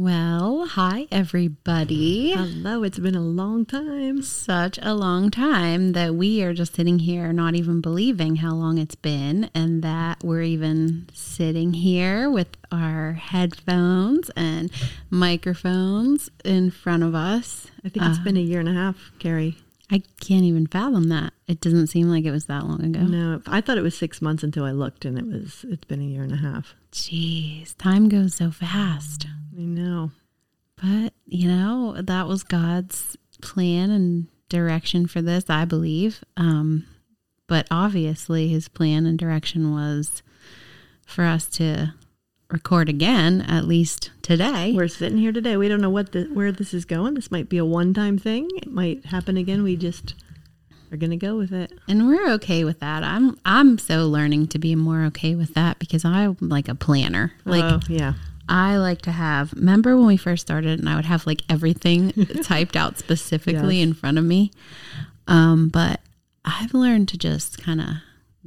Well, hi, everybody. Hello, it's been a long time. Such a long time that we are just sitting here, not even believing how long it's been, and that we're even sitting here with our headphones and microphones in front of us. I think it's been a year and a half, Carrie. I can't even fathom that. It doesn't seem like it was that long ago. No, I thought it was six months until I looked, and it was. It's been a year and a half. Jeez, time goes so fast. I know. But, you know, that was God's plan and direction for this, I believe. Um, but obviously, his plan and direction was for us to record again, at least today. We're sitting here today. We don't know what the, where this is going. This might be a one-time thing. It might happen again. We just are going to go with it. and we're okay with that. I'm I'm so learning to be more okay with that because I'm like a planner. Like oh, yeah. I like to have, remember when we first started and I would have like everything typed out specifically Yes. in front of me? Um, but I've learned to just kind of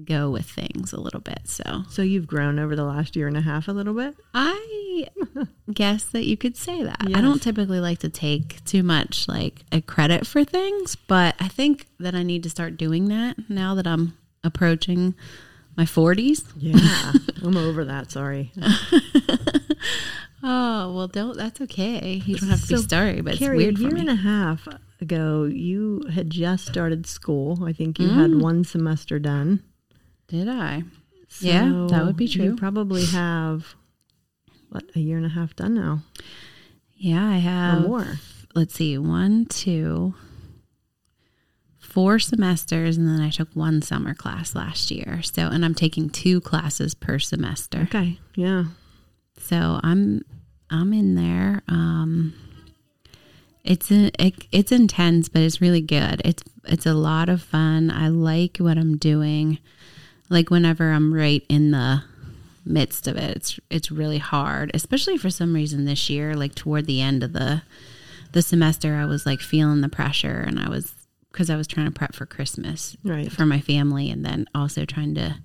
go with things a little bit. So So you've grown over the last year and a half a little bit. I guess that you could say that. I don't typically like to take too much like a credit for things, but I think that I need to start doing that now that I'm approaching my 40s. Yeah, I'm over that. Sorry, Oh, well, don't, that's okay. You don't have to be So, sorry, but Carrie. it's weird a year and a half ago, you had just started school. I think you had mm. one semester done. Did I? Yeah, that would be true. You probably have what a year and a half done now, Yeah, I or have. more. Let's see, one, two, four semesters, and then I took one summer class last year. So, and I'm taking two classes per semester. Okay, yeah, So I'm I'm in there. Um, it's in, it, it's intense, but it's really good. It's it's a lot of fun. I like what I'm doing. Like whenever I'm right in the midst of it, it's it's really hard. Especially for some reason this year, like toward the end of the the semester, I was like feeling the pressure, and I was because I was trying to prep for Christmas Right. for my family, and then also trying to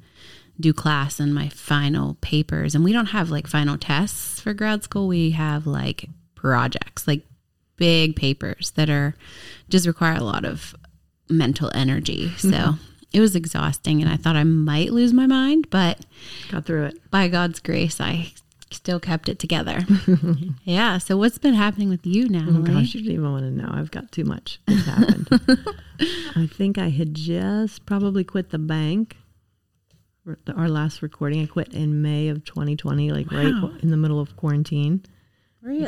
do class and my final papers. And we don't have like final tests for grad school. We have like projects, like big papers that are just require a lot of mental energy. So it was exhausting and I thought I might lose my mind, but got through it. by God's grace, I still kept it together. yeah. So what's been happening with you, Oh Natalie? gosh, you don't even want to know. I've got too much that's happened. I think I had just probably quit the bank. Our last recording, I quit in May of 2020, like Wow. right in the middle of quarantine.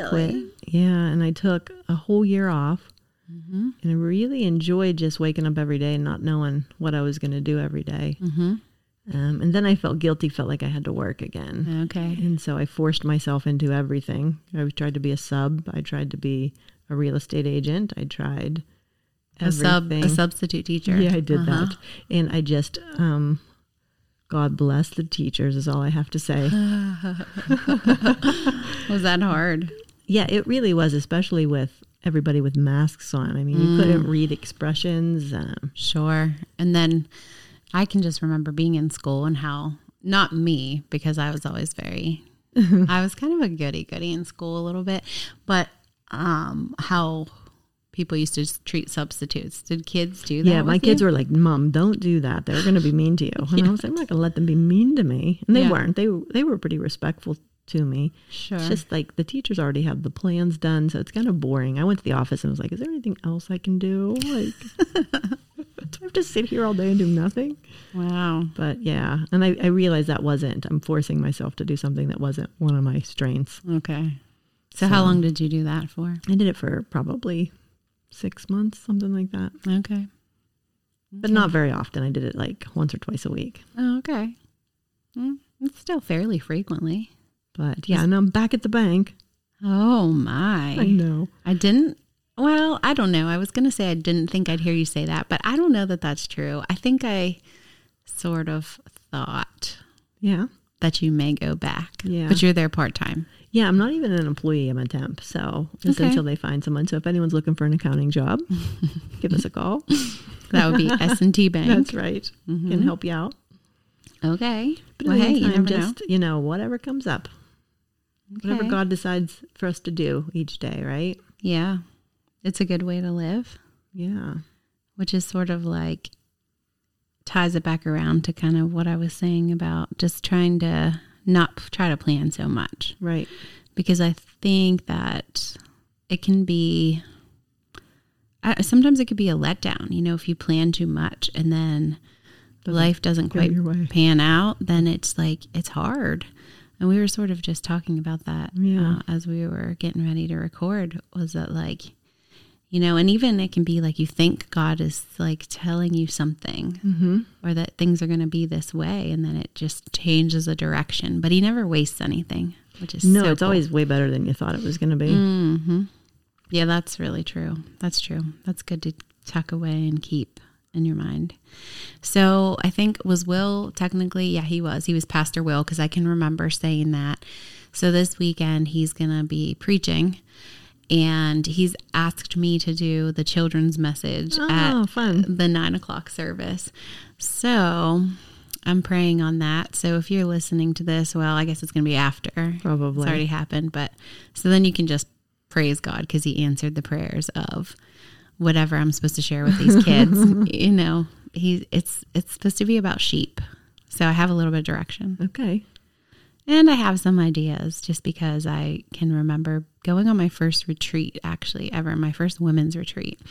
quit. Yeah, and I took a whole year off. Mm-hmm. And I really enjoyed just waking up every day and not knowing what I was going to do every day. Mm-hmm. Um, and then I felt guilty, felt like I had to work again. Okay. And so I forced myself into everything. I tried to be a sub. I tried to be a real estate agent. I tried A sub, a substitute teacher. Yeah, I did Uh-huh. that. And I just, um, God bless the teachers, is all I have to say. Was that hard? yeah, it really was, especially with everybody with masks on. I mean, you couldn't read expressions. Um, Sure. And then I can just remember being in school and how, not me, because I was always very, I was kind of a goody goody in school a little bit, but um, how people used to treat substitutes. Did kids do that? yeah, my kids you? were like, "Mom, don't do that. They're going to be mean to you." And I was like, "I'm not going to let them be mean to me." And they Yeah. weren't. They they were pretty respectful to me. Sure. It's just like the teachers already have the plans done, so it's kind of boring. I went to the office and was like, "Is there anything else I can do?" Like, do I have to sit here all day and do nothing? wow. But yeah, and I, I realized that wasn't. I'm forcing myself to do something that wasn't one of my strengths. Okay. So, how long did you do that for? I did it for probably six months, something like that, Okay. but not very often. I did it like once or twice a week. Oh, okay. Mm, it's still fairly frequently. But yeah, and I'm back at the bank. Oh my. I know. I didn't. Well, I don't know. I was going to say I didn't think I'd hear you say that, but I don't know that that's true. I think I sort of thought Yeah. that you may go back. Yeah. But you're there part time. Yeah, I'm not even an employee. I'm a temp. So it's Okay. until they find someone. So if anyone's looking for an accounting job, give us a call. That would be S and T Bank. That's right. Can mm-hmm. help you out. Okay. But well, hey, never just, you know, whatever comes up. Whatever God decides for us to do each day, right? Yeah. It's a good way to live, Yeah. which is sort of like ties it back around to kind of what I was saying about just trying to not try to plan so much. Right. because I think that it can be I, sometimes it could be a letdown. You know, if you plan too much and then life doesn't quite pan out, then it's like it's hard. And we were sort of just talking about that Yeah. uh, as we were getting ready to record. Was that like, you know, and even it can be like you think God is like telling you something Mm-hmm. or that things are going to be this way, and then it just changes a direction. But He never wastes anything, which is No, so it's cool. always way better than you thought it was going to be. hmm Yeah, that's really true. That's true. That's good to tuck away and keep in your mind. So I think was Will technically, yeah, he was. He was Pastor Will because I can remember saying that. So this weekend he's going to be preaching and he's asked me to do the children's message Oh, at fun. the nine o'clock service. So I'm praying on that. So if you're listening to this, well, I guess it's going to be after. Probably. It's already happened, but so then you can just praise God because He answered the prayers of whatever I'm supposed to share with these kids. you know, He it's it's supposed to be about sheep, so I have a little bit of direction, Okay. And I have some ideas just because I can remember going on my first retreat, actually ever, my first women's retreat,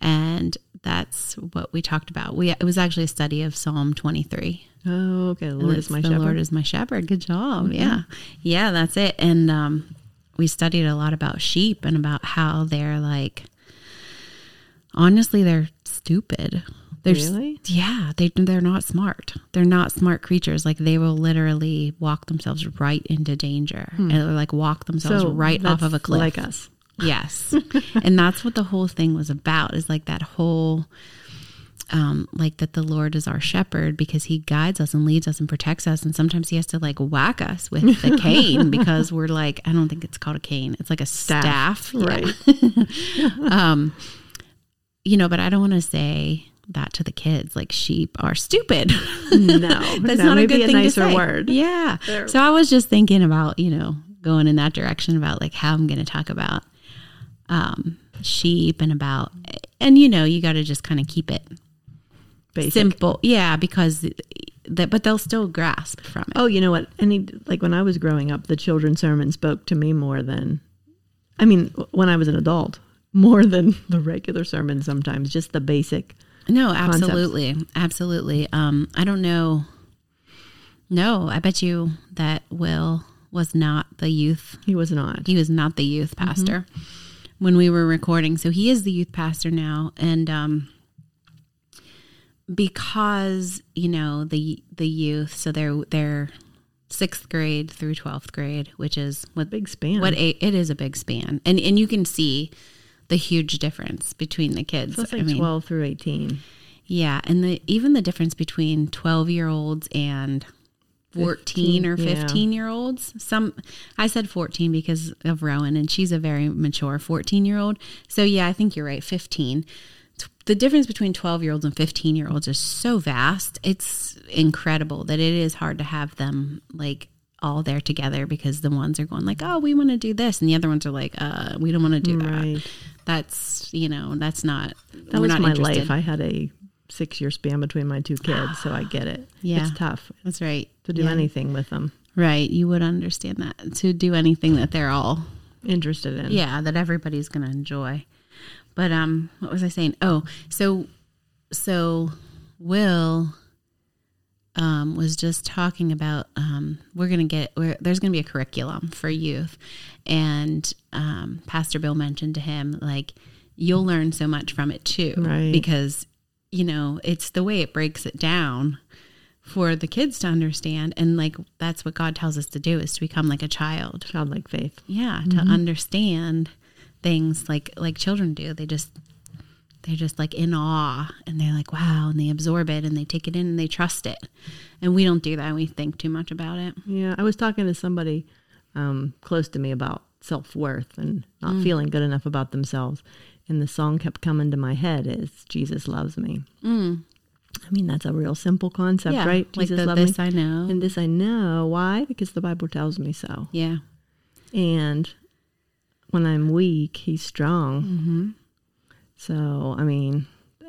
and that's what we talked about. We it was actually a study of Psalm 23. Oh, okay. The Lord is my the shepherd. Lord is my shepherd. Good job. Yeah. Yeah, that's it. And um, we studied a lot about sheep and about how they're like, honestly, they're stupid. They're Really? yeah, they they're not smart. They're not smart creatures. Like they will literally walk themselves right into danger, and or like walk themselves right off of a Hmm. cliff. Like us. Yes. and that's what the whole thing was about is like that whole um like that the Lord is our shepherd because he guides us and leads us and protects us and sometimes he has to like whack us with the cane because we're like I don't think it's called a cane. It's like a staff. Staff, Yeah. right. um you know, but I don't want to say that to the kids like sheep are stupid. No. That's no, not a good a thing nicer to say. word. Yeah. So I was just thinking about, you know, going in that direction about like how I'm going to talk about um, sheep and about, and you know, you got to just kind of keep it Basic. simple. Yeah, because that, but they'll still grasp from it. Oh, you know what? Any like when I was growing up, the children's sermon spoke to me more than, I mean, when I was an adult, more than the regular sermon. Sometimes just the basic. No, absolutely, absolutely. Um, I don't know. No, I bet you that Will was not the youth He was not. He was not the youth pastor when we were recording. So he is the youth pastor now, and um, because you know the the youth, so they're they're sixth grade through twelfth grade, which is what Big span. what a, it is a big span, and and you can see the huge difference between the kids. So it's I mean, twelve through eighteen. yeah, and the even the difference between twelve year olds and 14 or 15 yeah. year olds. Some I said 14 because of Rowan and she's a very mature 14 year old. So yeah, I think you're right, 15. The difference between 12 year olds and 15 year olds is so vast. It's incredible that it is hard to have them like all there together because the ones are going like, "Oh, we want to do this." And the other ones are like, "Uh, we don't want to do that." Right. That's, you know, that's not That was not my interested. life. I had a six year span between my two kids, so I get it. Yeah. It's tough That's right. to do Yeah. anything with them. Right. You would understand that. To do anything that they're all Interested in. yeah, that everybody's gonna enjoy. But um what was I saying? Oh, so so Will um was just talking about um we're gonna get we're, there's gonna be a curriculum for youth and um Pastor Bill mentioned to him like you'll learn so much from it too. Right. Because, you know, it's the way it breaks it down for the kids to understand and like that's what God tells us to do is to become like a child Childlike faith. yeah to understand things like like children do they just they're just like in awe and they're like wow and they absorb it and they take it in and they trust it and we don't do that we think too much about it Yeah, I was talking to somebody um, close to me about self worth and not feeling good enough about themselves, and the song kept coming to my head is "Jesus loves me." mm. I mean, that's a real simple concept, yeah right? like Jesus the, loves this me, i know and this I know. Why? Because the Bible tells me so. yeah And when I'm weak, he's strong. Mm-hmm. So, I mean,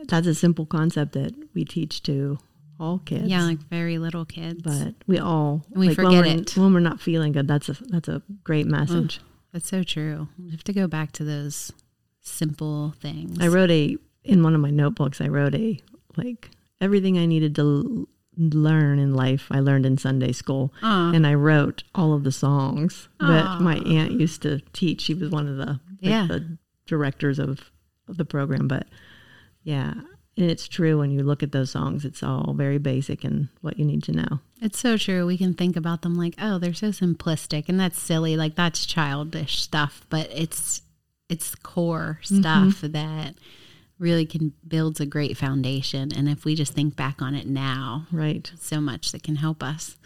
that's a simple concept that we teach to all kids. Yeah, like very little kids. but we all We like, forget when it. when we're not feeling good. That's a that's a great message. That's so true. We have to go back to those simple things. I wrote a in one of my notebooks. I wrote a like everything I needed to l- learn in life. I learned in Sunday school, Aw. and I wrote all of the songs that my aunt used to teach. She was one of the like, Yeah. the directors of of the program. But yeah, and it's true when you look at those songs. It's all very basic and what you need to know. It's so true. We can think about them like, oh, they're so simplistic and that's silly. Like that's childish stuff, but it's it's core mm-hmm. stuff that really can builds a great foundation. And if we just think back on it now, Right. so much that can help us.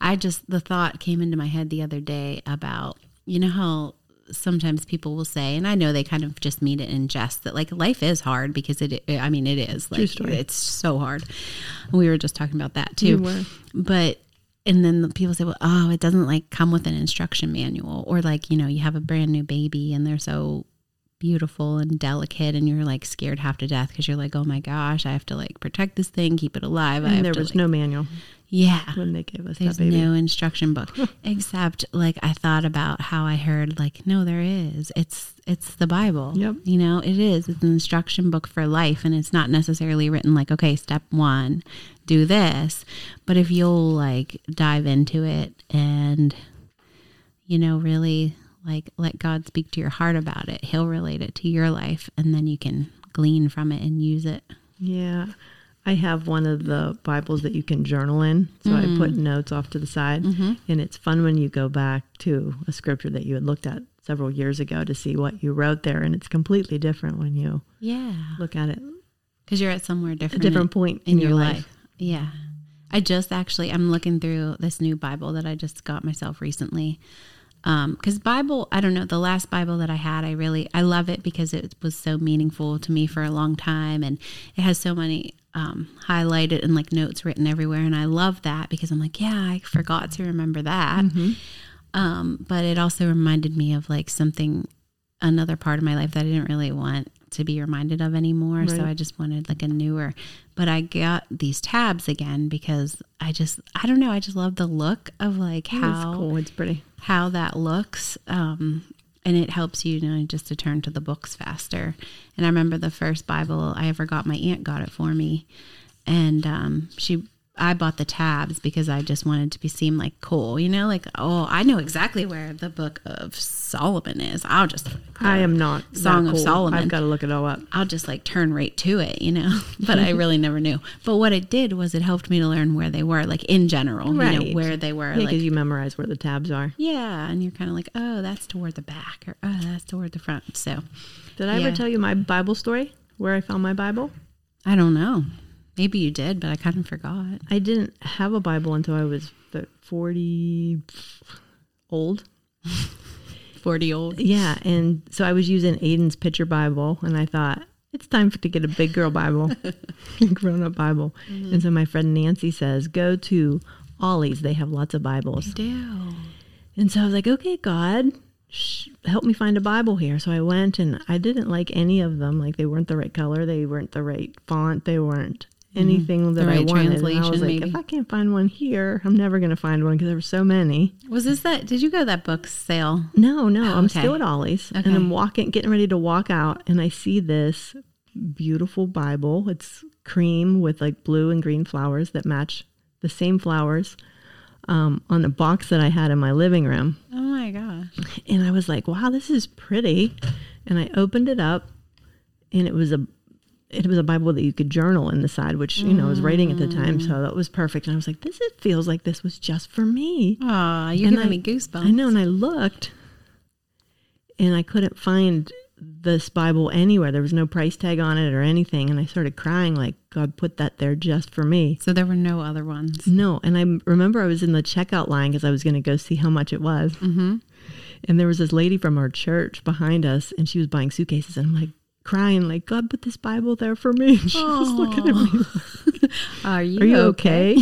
I just the thought came into my head the other day about you know how sometimes people will say and I know they kind of just mean it in jest that like life is hard because it I mean it is like story. it's so hard. We were just talking about that too. were. But and then the people say, well, oh, it doesn't like come with an instruction manual, or like you know, you have a brand new baby and they're so beautiful and delicate, and you're like scared half to death because you're like, oh my gosh, I have to like protect this thing, keep it alive. I And there was like- no manual yeah. when they gave us There's that baby. no instruction book, except like I thought about how I heard like no, there is. It's it's the Bible. Yep. You know, it is. It's an instruction book for life, and it's not necessarily written like okay, step one, do this. But if you'll like dive into it and you know really like let God speak to your heart about it, He'll relate it to your life, and then you can glean from it and use it. Yeah. I have one of the Bibles that you can journal in. So I Mm. put notes off to the side. Mm-hmm. And it's fun when you go back to a scripture that you had looked at several years ago to see what you wrote there. And it's completely different when you Yeah. look at it because you're at somewhere different. a different, different point in, your, life. Yeah, I just actually I'm looking through this new Bible that I just got myself recently. Because Bible, I don't know, the last Bible that I had, I really I love it because it was so meaningful to me for a long time, and it has so many um, highlighted and like notes written everywhere, and I love that because I'm like, yeah, I forgot to remember that. Um, but it also reminded me of like something, another part of my life that I didn't really want to be reminded of anymore. So I just wanted like a newer, but I got these tabs again because I just, I don't know, I just love the look of like It's how, cool. It's pretty. How that looks. Um, and it helps you, you know, just to turn to the books faster. And I remember the first Bible I ever got, my aunt got it for me. And um, she, I bought the tabs because I just wanted to be seem like cool, you know, like oh, I know exactly where the Book of Solomon is. I'll just, I am not Song of. Solomon. I've got to look it all up. I'll just like turn right to it, you know. But I really never knew. But what it did was it helped me to learn where they were, like in general, you know, where they were, Yeah, like because you memorize where the tabs are. yeah, and you're kind of like, oh, that's toward the back, or oh, that's toward the front. So Did I Yeah. ever tell you my Bible story? Where I found my Bible? I don't know. Maybe you did, but I kind of forgot. I didn't have a Bible until I was 40 old. Forty old. Yeah, and so I was using Aiden's picture Bible, and I thought it's time for, to get a big girl Bible, a grown up Bible. Mm-hmm. And so my friend Nancy says, "Go to Ollie's; they have lots of Bibles." Do And so I was like, "Okay, God, sh- help me find a Bible here." So I went, and I didn't like any of them. Like they weren't the right color, they weren't the right font, they weren't anything that I right wanted. And I was like, maybe. if I can't find one here, I'm never going to find one because there were so many. was this that? Did you go to that book sale? No, no, I'm okay. still at Ollie's, Okay. and I'm walking, getting ready to walk out, and I see this beautiful Bible. It's cream with like blue and green flowers that match the same flowers um, on the box that I had in my living room, Oh my gosh! and I was like, "Wow, this is pretty," and I opened it up, and it was a it was a Bible that you could journal in the side, which you know I was writing at the time, so that was perfect. And I was like, "This it feels like this was just for me." Ah, you're And giving I- me goosebumps. I know, and I looked, and I couldn't find this Bible anywhere. There was no price tag on it or anything, and I started crying like God put that there just for me. So there were no other ones. No, and I remember I was in the checkout line because I was going to go see how much it was, Mm-hmm. and there was this lady from our church behind us, and she was buying suitcases, and I'm like crying like God put this Bible there for me. And she was looking at me Are you? are you okay?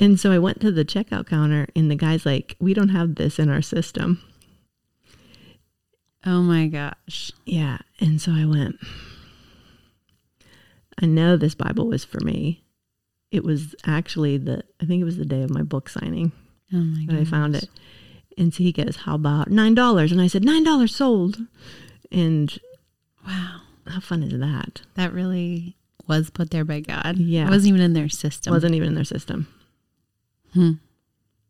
And so I went to the checkout counter, and the guy's like, "We don't have this in our system." Oh my gosh. Yeah. And so I went, I know this Bible was for me. It was actually the, I think it was the day of my book signing Oh my that I found it. And so he goes, How about $9? And I said, $9 sold. And Wow. how fun is that? That really was put there by God. Yeah. It wasn't even in their system. Wasn't even in their system. Hmm.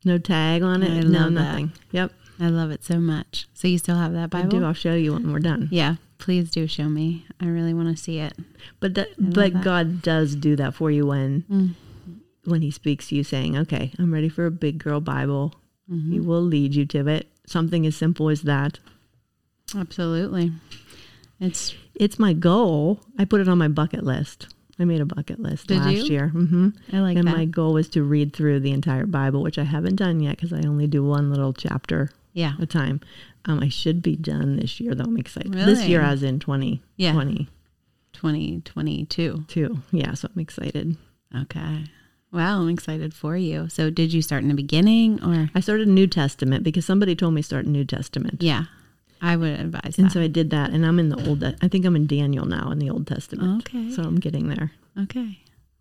No tag on it. No, love that. nothing. Yep. I love it so much. So you still have that Bible? I do. I'll show you when we're done. Yeah. Please do show me. I really want to see it. But that, but that. God does do that for you when Mm. when He speaks to you, saying, "Okay, I'm ready for a big girl Bible." Mm-hmm. He will lead you to it. Something as simple as that. Absolutely. It's It's my goal. I put it on my bucket list. I made a bucket list Did last you? year. hmm I like and that. my goal was to read through the entire Bible, which I haven't done yet because I only do one little chapter yeah. at a time. Um, I should be done this year, though. I'm excited. Really? This year, as in 2022. Yeah. 2022. Two. Yeah, so I'm excited. Okay. Wow, I'm excited for you. So did you start in the beginning or I started New Testament because somebody told me start New Testament. Yeah. I would advise And that. so I did that, and I'm in the Old. I think I'm in Daniel now in the Old Testament. Okay. So I'm getting there. okay.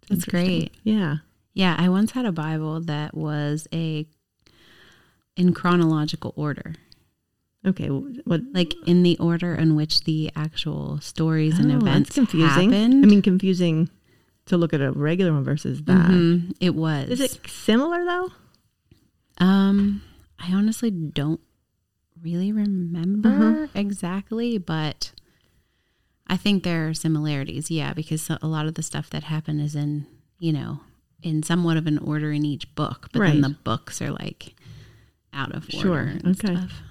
That's great. Yeah. Yeah, I once had a Bible that was a in chronological order. Okay. What? Like in the order in which the actual stories and Oh, events that's confusing. happened. I mean, confusing to look at a regular one versus that. Mhm, it was. Is it similar though? Um, I honestly don't really remember Uh-huh. exactly, but I think there are similarities. Yeah, because a lot of the stuff that happened is in, you know, in somewhat of an order in each book, but then the books are like out of order. Sure, okay. Stuff.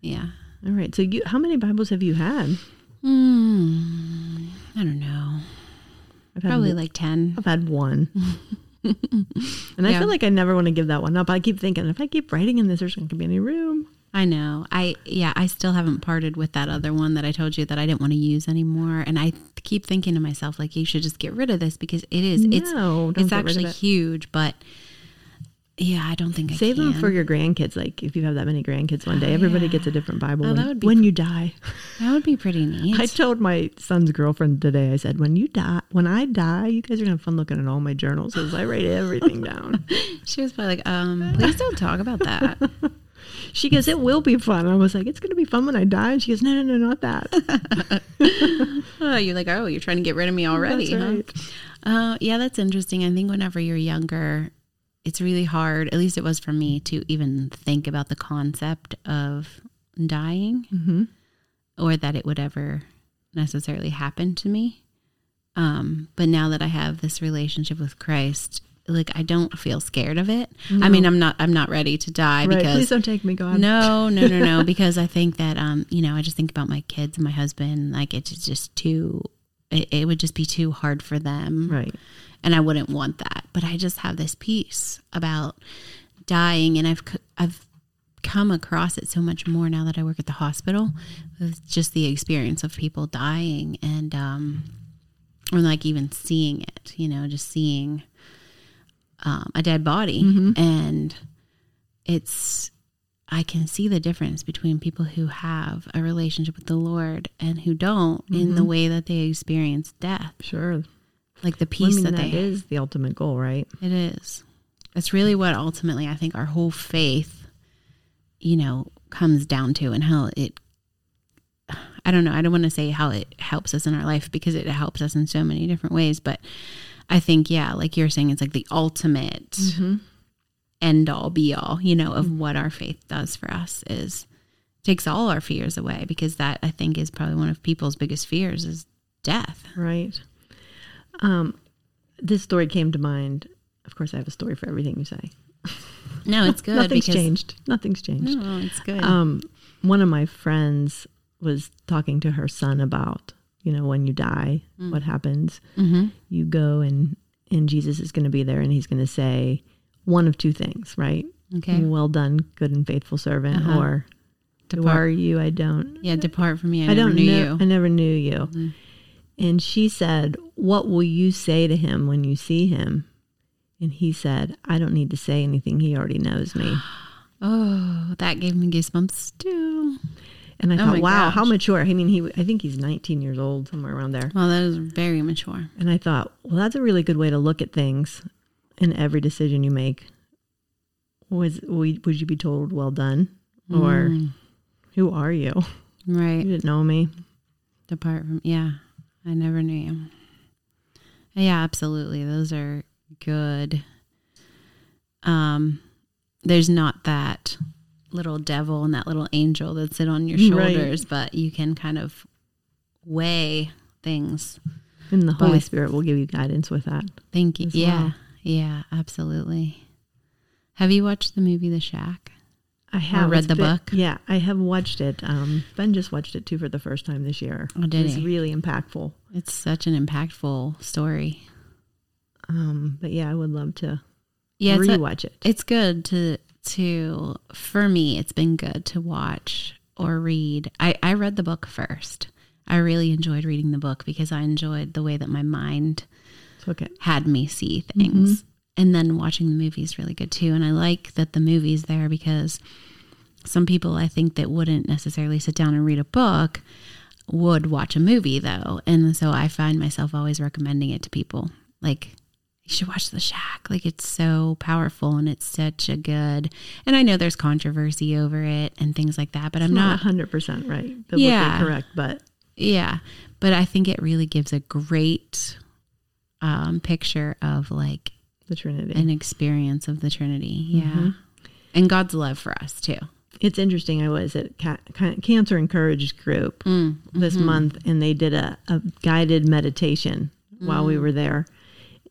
Yeah. All right. So you, how many Bibles have you had? Hmm. I don't know. I've Probably like 10. I've had one. and I Yeah. feel like I never want to give that one up. I keep thinking if I keep writing in this, there's not going to be any room. I know. I yeah, I still haven't parted with that other one that I told you that I didn't want to use anymore. And I keep thinking to myself like you should just get rid of this because it is it's no, it's of actually it. huge, but yeah, I don't think I Save them for your grandkids. Like if you have that many grandkids one day, Oh, everybody yeah. gets a different Bible Oh, when, that would be when you die. that would be pretty neat. I told my son's girlfriend today. I said, "When you die, when I die, you guys are gonna have fun looking at all my journals because I write everything down." she was probably like, um, please don't talk about that. She goes, "It will be fun." I was like, "It's gonna be fun when I die." And she goes, "No, no, no, not that." oh, you're like, oh, you're trying to get rid of me already, That's huh? Uh, yeah, that's interesting. I think whenever you're younger, it's really hard, at least it was for me, to even think about the concept of dying hmm or that it would ever necessarily happen to me. Um, but now that I have this relationship with Christ, like I don't feel scared of it. I mean, I'm not I'm not ready to die Right. because Please don't take me, God. no, no, no, no. Because I think that, um, you know, I just think about my kids and my husband. Like it's just too, it, it would just be too hard for them, Right. and I wouldn't want that. But I just have this peace about dying, and I've I've come across it so much more now that I work at the hospital with just the experience of people dying and um, or like even seeing it. You know, just seeing um, a dead body and it's I can see the difference between people who have a relationship with the Lord and who don't in the way that they experience death. Sure. Like the Well, I peace mean, that that they is the ultimate goal, right? it is. It's really what ultimately I think our whole faith, you know, comes down to and how it I don't know, I don't want to say how it helps us in our life because it helps us in so many different ways, but I think yeah, like you're saying it's like the ultimate Mm-hmm. end all be all, you know, of what our faith does for us is takes all our fears away because that I think is probably one of people's biggest fears is death. Right. Um, this story came to mind. Of course, I have a story for everything you say. No, it's good Nothing's changed. Nothing's changed. No, it's good. Um, one of my friends was talking to her son about, you know, when you die, what happens. mm-hmm. You go and and Jesus is going to be there, and he's going to say one of two things, right? Okay. Well done, good and faithful servant, Uh-huh. or who are you? I don't. Yeah, depart from me. I, I, never don't knew know. you. I never knew you. Mhm. And she said, What will you say to him when you see him? And he said, I don't need to say anything. He already knows me. Oh, that gave me goosebumps too. And I Oh thought, wow, how mature. I mean, he I think he's 19 years old, somewhere around there. Well, that is very mature. And I thought, well, that's a really good way to look at things in every decision you make. Was would would you be told, well done? Or Mm, who are you? Right, you didn't know me. Depart from yeah. I never knew you. Yeah, absolutely. Those are good. Um there's not that little devil and that little angel that sit on your Right. shoulders, but you can kind of weigh things. And the Holy Spirit will give you guidance with that. Thank you. Yeah. well. Yeah, absolutely. Have you watched the movie The Shack? I have read the been- book? Yeah, I have watched it. Um, ben just watched it too for the first time this year. Oh, did it was he? really impactful. It's such an impactful story. Um, but yeah, I would love to Yeah, it's, a- rewatch it. it's good to to for me. It's been good to watch or read. I I read the book first. I really enjoyed reading the book because I enjoyed the way that my mind It's okay. had me see things. Mm-hmm. And then watching the movie is really good too. And I like that the movie's there because some people I think that wouldn't necessarily sit down and read a book would watch a movie though. And so I find myself always recommending it to people. Like, you should watch The Shack. Like, it's so powerful and it's such a good. And I know there's controversy over it and things like that, but I'm I'm not not 100 percent right, Yeah. correct, but yeah, but I think it really gives a great um, picture of like the Trinity. an experience of the Trinity. Yeah, Mhm. and God's love for us too. it's interesting. I was at Ca- Ca- Cancer Encouraged group Mm, this month, and they did a, a guided meditation while Mm. we were there,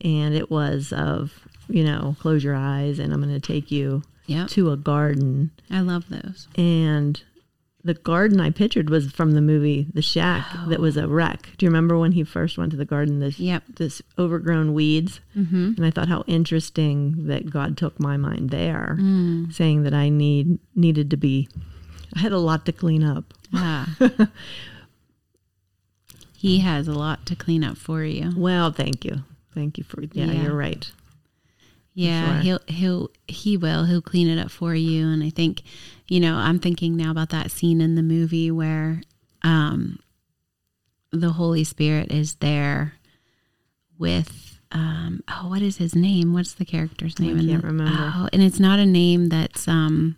and it was of you know close your eyes, and I'm going to take you Yep, to a garden, I love those. and the garden I pictured was from the movie The Shack that was a wreck. Do you remember when he first went to the garden? This Yep. this overgrown weeds, Mm-hmm. and I thought how interesting that God took my mind there, Mm. saying that I need needed to be. I had a lot to clean up. Ah. he has a lot to clean up for you. Well, thank you, thank you for. Yeah, Yeah. you're right. Yeah, sure. he'll he'll he will he'll clean it up for you. And I think, you know, I'm thinking now about that scene in the movie where um the Holy Spirit is there with um oh what is his name? What's the character's name? I can't the- remember. Oh, and it's not a name that's um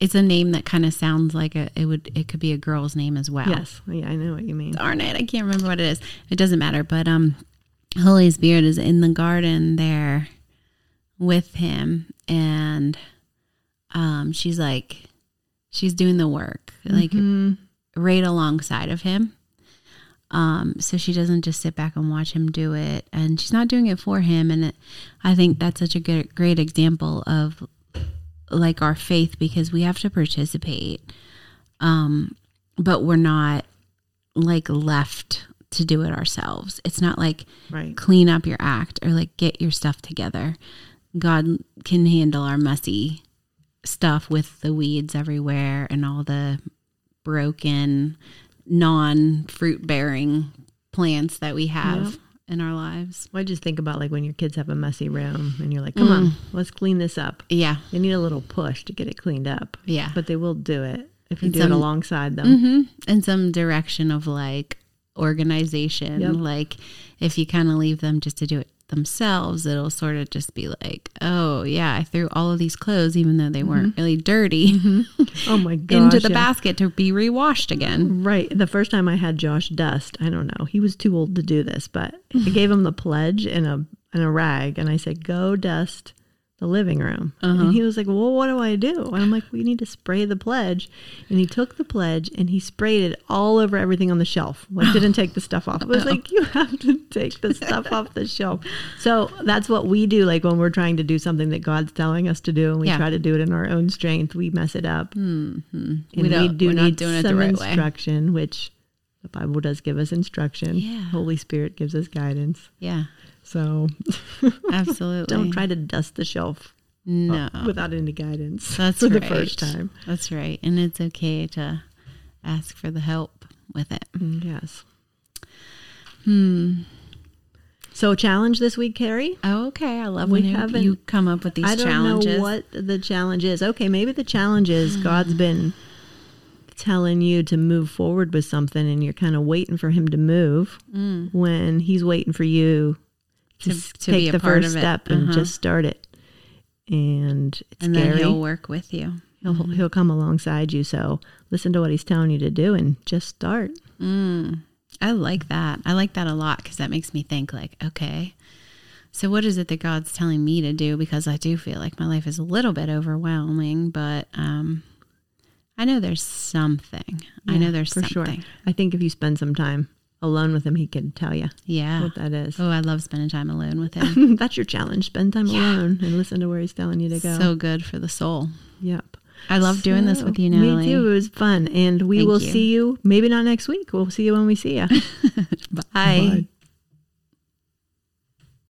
it's a name that kind of sounds like a it would it could be a girl's name as well. Yes, yeah, I know what you mean. Darn it, I can't remember what it is. It doesn't matter, but um Holy Spirit is in the garden there with him and um she's like she's doing the work like Mhm. right alongside of him. Um, so she doesn't just sit back and watch him do it, and she's not doing it for him. And it, I think that's such a good, great example of like our faith because we have to participate, um, but we're not like left to do it ourselves. It's not like right. clean up your act or like get your stuff together. God can handle our messy stuff with the weeds everywhere and all the broken, non fruit bearing plants that we have in our lives. Well, I just think about like when your kids have a messy room and you're like, come on, let's clean this up. Yeah. They need a little push to get it cleaned up, Yeah. but they will do it if you And do some- it alongside them. hmm And some direction of like organization. Yep. Like if you kind of leave them just to do it themselves, it'll sort of just be like, oh, yeah, I threw all of these clothes, even though they weren't mm-hmm. really dirty, mm-hmm. Oh my gosh. into the yeah. basket to be rewashed again. Right. The first time I had Josh dust, I don't know. He was too old to do this, but I gave him the pledge and a and a rag and I said, Go dust the living room. Uh-huh. And he was like, Well, what do I do? And I'm like, We need to spray the pledge. And he took the pledge and he sprayed it all over everything on the shelf. Like didn't take the stuff off. I was like, You have to take the stuff off the shelf. So that's what we do, like when we're trying to do something that God's telling us to do and we Yeah. try to do it in our own strength, we mess it up. And We we, do need doing it the some right way. instruction, which the Bible does give us instruction. Yeah. Holy Spirit gives us guidance. Yeah, So absolutely. don't try to dust the shelf No. without any guidance That's for the first time. That's right. And it's okay to ask for the help with it. Mm, Yes. Hmm. So challenge this week, Carrie. Oh, okay. I love We when you, come up with these I don't challenges. know what the challenge is. Okay, maybe the challenge is God's been telling you to move forward with something and you're kind of waiting for him to move when he's waiting for you to, To- take be a the part first of it. step and Uh-huh. just start it. And it's and scary. then he'll work with you. He'll, he'll come alongside you. So listen to what he's telling you to do and just start. I like that. I like that a lot because that makes me think like, okay, so what is it that God's telling me to do? Because I do feel like my life is a little bit overwhelming, but um, I know there's something. I know there's for something. sure. I think if you spend some time alone with him, he can tell you Yeah. what that is. Oh, I love spending time alone with him. That's your challenge. Spend time alone and listen to where he's telling you to go. so good for the soul. yep. I love doing this with you, Natalie. Me too. It was fun. And we Thank will you. see you maybe not next week. We'll see you when we see you. Bye.